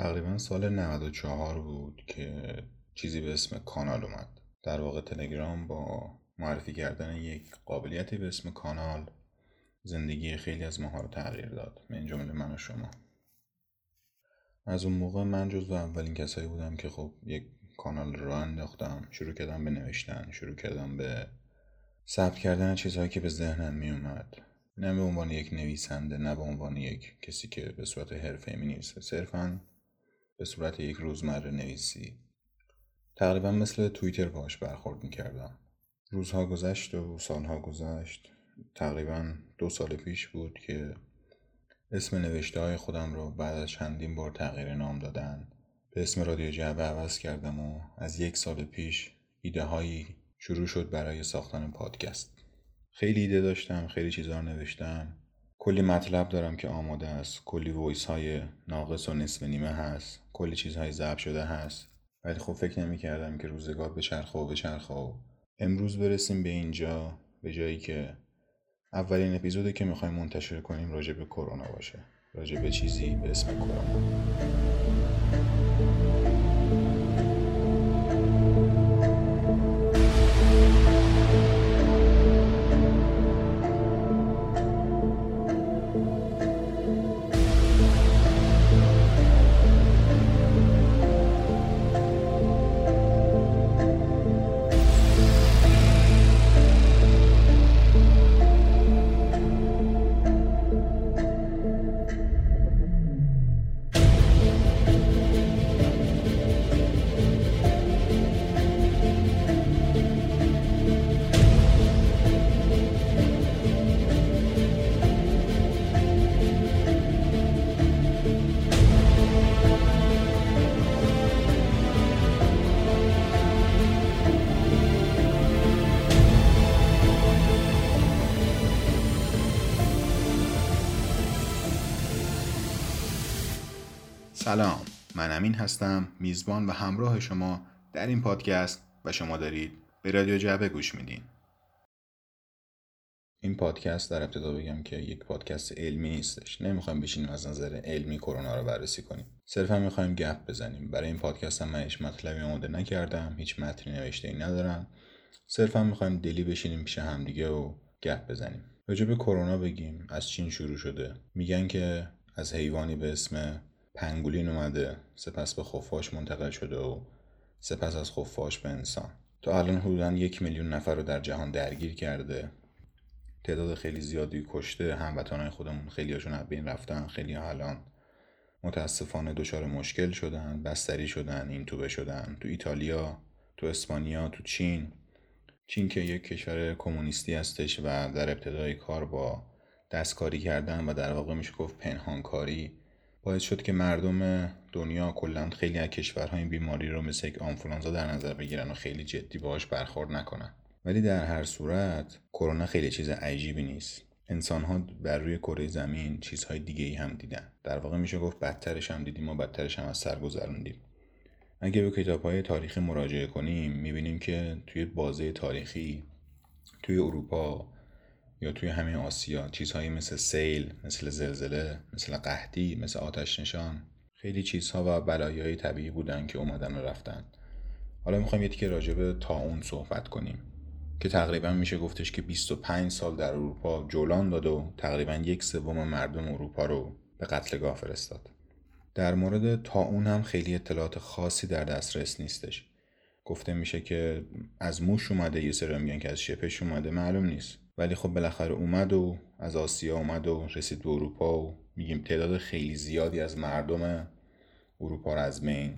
تقریبا سال 94 بود که چیزی به اسم کانال اومد. در واقع تلگرام با معرفی کردن یک قابلیتی به اسم کانال زندگی خیلی از ماها رو تغییر داد من جمله من و شما. از اون موقع من جز اولین کسایی بودم که خب یک کانال رو انداختم شروع کردم به نوشتن شروع کردم به ثبت کردن چیزهایی که به ذهنم می اومد نه به عنوان یک نویسنده نه به عنوان یک کسی که به صورت حرفه می نویسه صرفا به صورت یک روزمره نویسی. تقریبا مثل توییتر باش برخورد می کردم روزها گذشت و سالها گذشت. تقریبا دو سال پیش بود که اسم نوشته های خودم رو بعد از چندین بار تغییر نام دادن به اسم رادیو جعبه عوض کردم و از یک سال پیش ایده هایی شروع شد برای ساختن پادکست. خیلی ایده داشتم خیلی چیزها رو نوشتم. کلی مطلب دارم که آماده است. کلی وایس های ناقص و نصف نیمه هست. کلی چیزهای ضبط شده هست. ولی خب فکر نمی کردم که روزگار به چرخ و به چرخ و امروز برسیم به اینجا به جایی که اولین اپیزودی که می‌خوایم منتشر کنیم راجع به کرونا باشه. راجع به چیزی به اسم کرونا. سلام. من امین هستم میزبان و همراه شما در این پادکست و شما دارید به رادیو جعبه گوش میدین. این پادکست در ابتدا بگم که یک پادکست علمی نیستش. نمی‌خوایم بشینیم از نظر علمی کرونا رو بررسی کنیم. صرفا می‌خوایم گپ بزنیم. برای این پادکست هم من هیچ مطلبی آماده نکردم هیچ متنی نوشته ای ندارم. صرفا می‌خوایم دلی بشینیم پیش همدیگه و گپ بزنیم. راجع به کرونا بگیم. از چین شروع شده. میگن که از حیوانی به اسم پنگولین اومده سپس به خفاش منتقل شده و سپس از خفاش به انسان. تا الان حدودا یک میلیون نفر رو در جهان درگیر کرده. تعداد خیلی زیادی کشته هموطنهای خودمون خیلی هاشون از بین رفتن خیلی الان متاسفانه دچار مشکل شدن بستری شدن این توبه شدن. تو ایتالیا تو اسپانیا تو چین. چین که یک کشور کمونیستی هستش و در ابتدای کار با دستکاری کردن و در واقع میشه گفت پنهانکاری. باعث شد که مردم دنیا کلا خیلی از کشورها این بیماری رو مثل یک آنفولانزا در نظر بگیرن و خیلی جدی باهاش برخورد نکنن. ولی در هر صورت کرونا خیلی چیز عجیبی نیست. انسان ها بر روی کره زمین چیزهای دیگه ای هم دیدن. در واقع میشه گفت بدترش هم دیدیم و بدترش هم از سر گذروندیم. اگه به کتاب های تاریخی مراجعه کنیم می‌بینیم که توی بازه تاریخی توی اروپا یا توی همین آسیا چیزهایی مثل سیل مثل زلزله مثل قحطی مثل آتش نشان. خیلی چیزها و بلایای طبیعی بودن که اومدن و رفتن. حالا می‌خوایم یه تیکه راجع به اون صحبت کنیم. که تقریبا میشه گفتش که 25 سال در اروپا جولان داد و تقریبا یک سوم مردم اروپا رو به قتلگاه فرستاد. در مورد اون هم خیلی اطلاعات خاصی در دسترس نیستش. گفته میشه که از موش اومده یه سری میگن که از شپش اومده معلوم نیست. ولی خب بالاخره اومد و از آسیا اومد و رسید به اروپا و میگیم تعداد خیلی زیادی از مردم اروپا رو از بین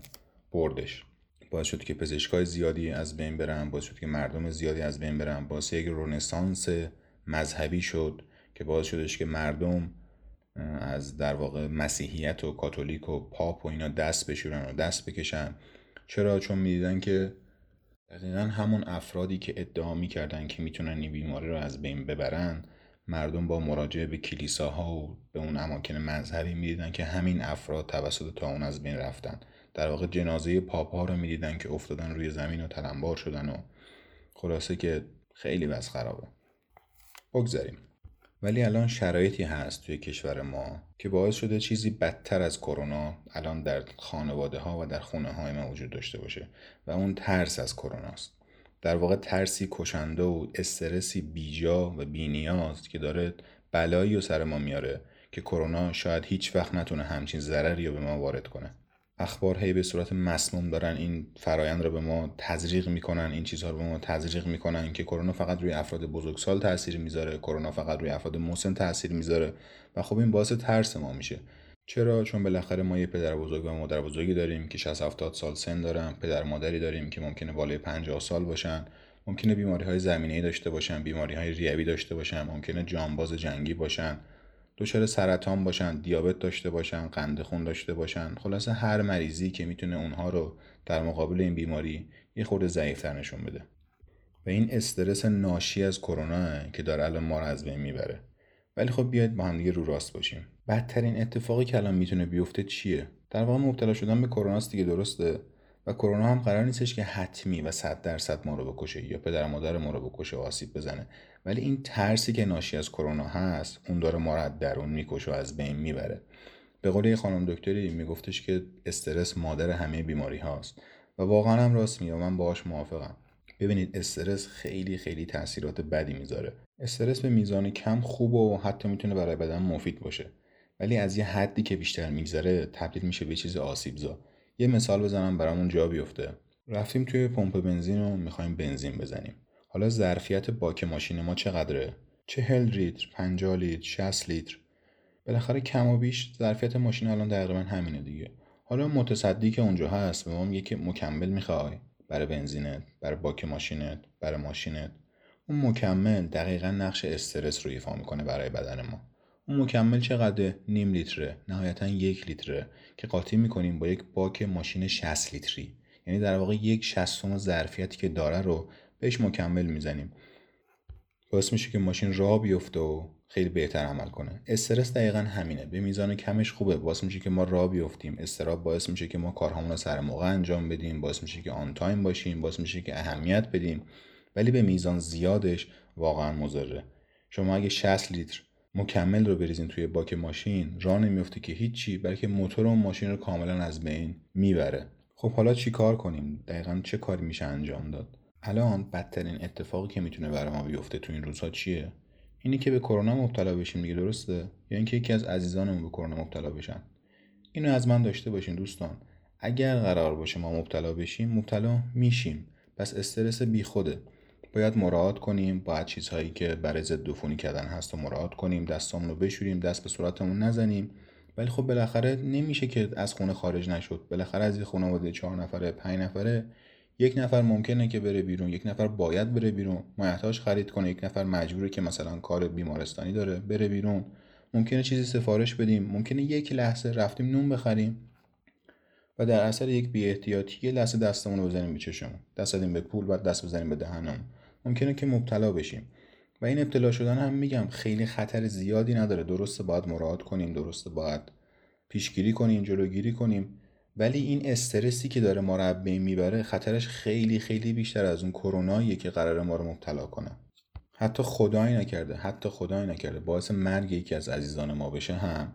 بردش. باعث شد که پزشکای زیادی از بین برن باعث شد که مردم زیادی از بین برن. باعث یک رونسانس مذهبی شد که باعث شدش که مردم از در واقع مسیحیت و کاتولیک و پاپ و اینا دست بشورن و دست بکشن. چرا؟ چون می‌دیدن که دقیقا همون افرادی که ادعا می‌کردن که می‌تونن این بیماری رو از بین ببرن مردم با مراجعه به کلیساها و به اون اماکن مذهبی می‌دیدن که همین افراد توسط تا اون از بین رفتن. در واقع جنازه پاپ ها رو می‌دیدن که افتادن روی زمین و تلمبار شدن و خلاصه که خیلی وضع خرابه. بگذاریم. ولی الان شرایطی هست توی کشور ما که باعث شده چیزی بدتر از کرونا الان در خانواده ها و در خونه های ما وجود داشته باشه و اون ترس از کرونا است. در واقع ترسی کشنده و استرسی بیجا و بینیاز که داره بلایی و سر ما میاره که کرونا شاید هیچ وقت نتونه همچین ضرری رو به ما وارد کنه. اخبار هی به صورت مسموم دارن این فرایند رو به ما تزریق می‌کنن این چیزها رو به ما تزریق می‌کنن که کرونا فقط روی افراد بزرگسال تاثیر می‌ذاره کرونا فقط روی افراد مسن تاثیر می‌ذاره و خب این باعث ترس ما میشه. چرا؟ چون بالاخره ما یه پدر بزرگ و مادر بزرگی داریم که 60 70 سال سن دارن پدر مادری داریم که ممکنه بالای 50 سال باشن. ممکنه بیماری های زمینه‌ای داشته باشن بیماری های ریوی داشته باشن ممکنه جانباز جنگی باشن. دچار سرطان باشن دیابت داشته باشن قند خون داشته باشن خلاصه هر مریضی که می‌تونه اونها رو در مقابل این بیماری یه خورده ضعیفتر نشون بده. و این استرس ناشی از کرونا که داره الان ما رو از بین می‌بره. ولی خب بیاید با هم دیگه رو راست باشیم. بدترین اتفاقی که الان می‌تونه بیفته چیه؟ در واقع مبتلا شدن به کرونا دیگه درسته. و کرونا هم قرار نیستش که حتمی و صد درصد ما رو بکشه یا پدر مادر ما رو بکشه و آسیب بزنه. ولی این ترسی که ناشی از کرونا هست اون داره ما رو درون می‌کشه و از بین می‌بره. به قول خانم دکتری میگفتش که استرس مادر همه بیماری هاست. و واقعا هم راست میگه من باهاش موافقم. ببینید استرس خیلی خیلی تاثیرات بدی می‌ذاره. استرس به میزان کم خوب و حتی می‌تونه برای بدن مفید باشه. ولی از یه حدی که بیشتر میگذره تبدیل میشه به چیز آسیبزا. یه مثال بزنم برامون جا بیفته. رفتیم توی پمپ بنزین و می‌خوایم بنزین بزنیم. حالا ظرفیت باک ماشین ما چقدره؟ چهل لیتر 50 لیتر 60 لیتر. بالاخره کم و بیش ظرفیت ماشین الان تقریبا همینه دیگه. حالا متصدی که اونجا هست به ما میگه که مکمل می‌خوای. برای بنزینت برای باک ماشینت برای ماشینت. اون مکمل دقیقا نقش استرس رو ایفا می‌کنه برای بدن ما. اون مکمل چقدر نیم لیتره. نهایتا یک لیتره که قاطی می‌کنیم با یک باک ماشین 60 لیتری. یعنی در واقع یک شستم ظرفیتی که داره رو بهش مکمل می‌زنیم. باعث میشه که ماشین راه بیفته و خیلی بهتر عمل کنه. استرس دقیقا همینه. به میزان کمش خوبه. باعث میشه که ما راه بیفتیم. استرس باعث میشه که ما کارهامون رو سر موقع انجام بدیم. باعث میشه که on time باشیم. باعث میشه که اهمیت بدیم. ولی به میزان زیادش واقعا مضره. شما اگه 60 لیتر مکمل رو بریزین توی باک ماشین راه نمیفته که هیچی بلکه موتور اون ماشین رو کاملا از بین می‌بره. خب حالا چی کار کنیم؟ دقیقا چه کاری میشه انجام داد؟ الان بدترین اتفاقی که می‌تونه برای ما بیفته تو این روزها چیه؟ اینی که به کرونا مبتلا بشیم دیگه درسته؟ یا اینکه یکی از عزیزانمون به کرونا مبتلا بشن؟ اینو از من داشته باشین دوستان. اگر قرار باشه ما مبتلا بشیم مبتلا میشیم. پس استرس بیخوده. باید مراعات کنیم باید چیزهایی که برای ضد عفونی کردن هست و مراعات کنیم دستامون رو بشوریم دست به صورتمون نزنیم. ولی خب بالاخره نمیشه که از خونه خارج نشد. بالاخره از یه خانواده چهار نفره پنج نفره یک نفر ممکنه که بره بیرون یک نفر باید بره بیرون. مایحتاج خرید کنه یک نفر مجبوره که مثلا کار بیمارستانی داره بره بیرون. ممکنه چیزی سفارش بدیم. ممکنه یک لحظه رفتیم نون بخریم و در اثر یک بی احتیاطی یه لحظه دستمون رو بزنیم به چشمون. دست به پول بعد دست بزنیم به دهنمون. ممکنه که مبتلا بشیم. و این ابتلا شدن هم میگم خیلی خطر زیادی نداره. درسته باید مراعات کنیم درسته باید پیشگیری کنیم جلوگیری کنیم. ولی این استرسی که داره ما رو بین می‌بره خطرش خیلی خیلی بیشتر از اون کروناییه که قرار ما رو مبتلا کنه. حتی خدایی نکرده حتی خدایی نکرده. باعث مرگ یکی از عزیزان ما بشه هم.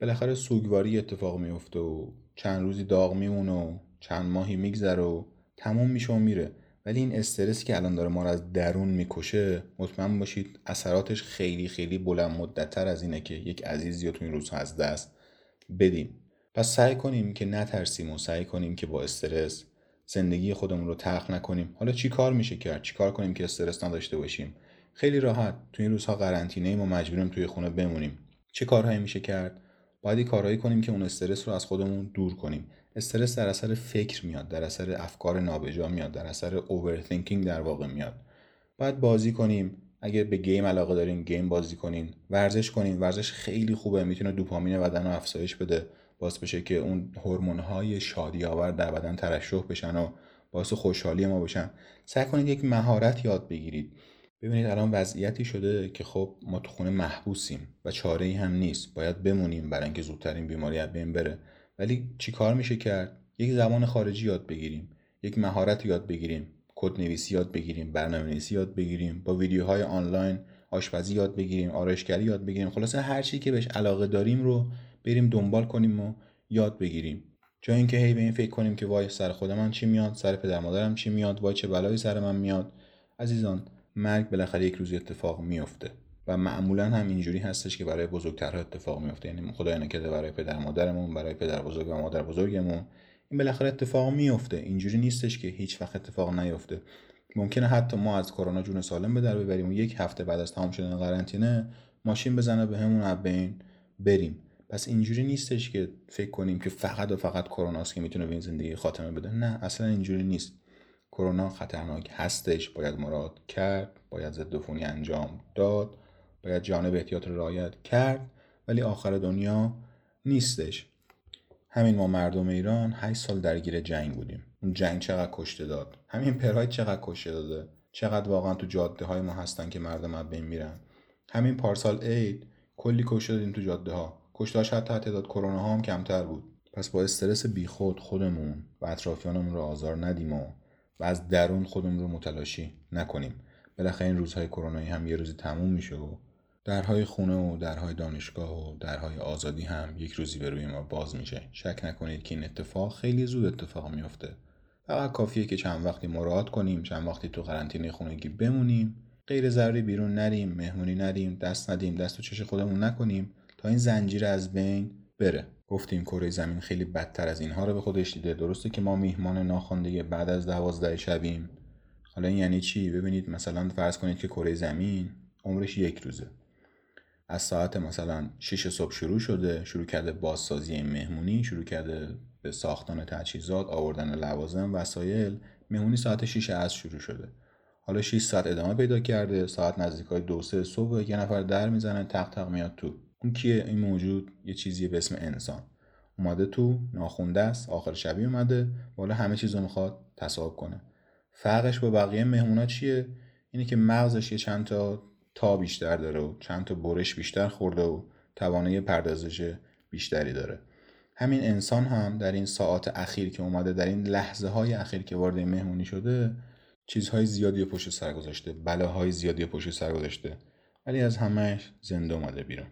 بالاخره سوگواری اتفاق میفته و چند روزی داغ میمونه و چند ماهی میگذره و تموم میشه و میره. ولی این استرسی که الان داره ما رو از درون می‌کشه مطمئن باشید اثراتش خیلی خیلی بلند مدتتر از اینه که یک عزیزی رو تو این روزها از دست بدیم. پس سعی کنیم که نترسیم و سعی کنیم که با استرس زندگی خودمون رو تلخ نکنیم. حالا چی کار میشه کرد چی کار کنیم که استرس نداشته باشیم؟ خیلی راحت تو این روزها قرنطینه ما مجبوریم توی خونه بمونیم. چه کارهایی میشه کرد؟ باید کارهایی کنیم که اون استرس رو از خودمون دور کنیم. استرس در اثر فکر میاد در اثر افکار نابجا میاد در اثر overthinking در واقع میاد. باید بازی کنیم. اگر به game علاقه دارین game بازی کنین. ورزش کنین. ورزش خیلی خوبه. می‌تونه دوپامین بدن رو افزایش بده. باعث بشه که اون هورمون‌های شادی آور در بدن ترشح بشن و باعث خوشحالی ما بشن. سعی کنید یک مهارت یاد بگیرید. ببینید الان وضعیتی شده که خب ما تو خونه محبوسیم و چاره ای هم نیست. باید بمونیم برای اینکه زودتر این بیماری از بین بره. ولی چی کار میشه کرد؟ یک زبان خارجی یاد بگیریم یک مهارت یاد بگیریم کد نویسی یاد بگیریم برنامه نویسی یاد بگیریم با ویدیوهای آنلاین آشپزی یاد بگیریم آرایشگری یاد بگیریم. خلاصه هر چی که بهش علاقه داریم رو بریم دنبال کنیم و یاد بگیریم. جای اینکه هی به این فکر کنیم که وای سر خود من چی میاد سر پدر مادرم چی میاد وای چه بلایی سر من میاد. عزیزان مرگ بالاخره یک روزی اتفاق میفته و معمولا هم اینجوری هستش که برای بزرگترها اتفاق میفته یعنی خدای نکرده برای پدر مادرمون برای پدر بزرگ و مادر بزرگمون. این بالاخره اتفاق میفته اینجوری نیستش که هیچ وقت اتفاق نیفته ممکنه حتی ما از کرونا جون سالم به در ببریم و یک هفته بعد از تمام شدن قرنطینه ماشین بزنه به همون بین بریم. پس اینجوری نیستش که فکر کنیم که فقط و فقط کرونا است که می‌تونه به این زندگی خاتمه بده. نه اصلا اینجوری نیست. کرونا خطرناک هستش. باید مراد کرد باید ضد انجام داد. باید جانب احتیاط رو رعایت کرد ولی آخر دنیا نیستش. همین ما مردم ایران 8 سال درگیر جنگ بودیم. اون جنگ چقدر کشته داد؟ همین پراید چقدر کشته داده؟ چقدر واقعا تو جاده های ما هستن که مردم از بین میرن؟ همین پارسال عید کلی کشته دادیم تو جاده ها کشتاش حتی تعداد کرونا ها هم کمتر بود. پس با استرس بیخود خودمون و اطرافیانمون رو آزار ندیم و و از درون خودمون رو متلاشی نکنیم. بالاخره این روزهای کرونایی هم یه روزی تموم میشه و درهای خونه و درهای دانشگاه و درهای آزادی هم یک روزی به روی ما باز میشه. شک نکنید که این اتفاق خیلی زود اتفاق میافته فقط کافیه که چند وقتی مراعات کنیم چند وقتی تو قرنطینه خونگی بمونیم. غیر ضروری بیرون نریم مهمونی نریم دست ندیم دست و چش خودمون نکنیم تا این زنجیره از بین بره. گفتیم کره زمین خیلی بدتر از اینها رو به خودش دیده. درسته که ما میهمان ناخوانده بعد از دوازده شبیم. حالا این یعنی چی؟ ببینید مثلا فرض کنید که کره زمین عمرش یک روزه. از ساعت مثلا 6 صبح شروع شده شروع کرده بازسازی مهمونی شروع کرده به ساختن تجهیزات آوردن لوازم وسایل. مهمونی ساعت 6 از شروع شده. حالا 6 ساعت ادامه پیدا کرده ساعت نزدیک های دو سه صبح یه نفر در می‌زنه تق تق میاد تو. اون کیه؟ این موجود یه چیزیه به اسم انسان. اومده تو ناخونده است آخر شبی اومده بالا همه چیز رو می‌خواد تصاحب کنه. فرقش با بقیه مهمونا چیه؟ اینه که مغزش یه چند تا تا بیشتر داره و چند تا برش بیشتر خورده و توانایی پردازش بیشتری داره. همین انسان هم در این ساعات اخیر که اومده در این لحظه های اخیر که وارد مهمونی شده چیزهای زیادی پشت سر گذاشته بلاهای زیادی پشت سر گذاشته. ولی از همهش زنده اومده بیرون.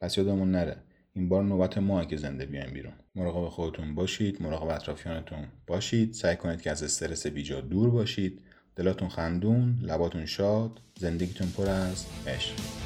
پس یادمون نره این بار نوبت ما که زنده بیایم بیرون. مراقب خودتون باشید مراقب اطرافیانتون باشید. سعی کنید که از استرس بیجا دور باشید. دلاتون خندون لباتون شاد زندگیتون پر از عشق.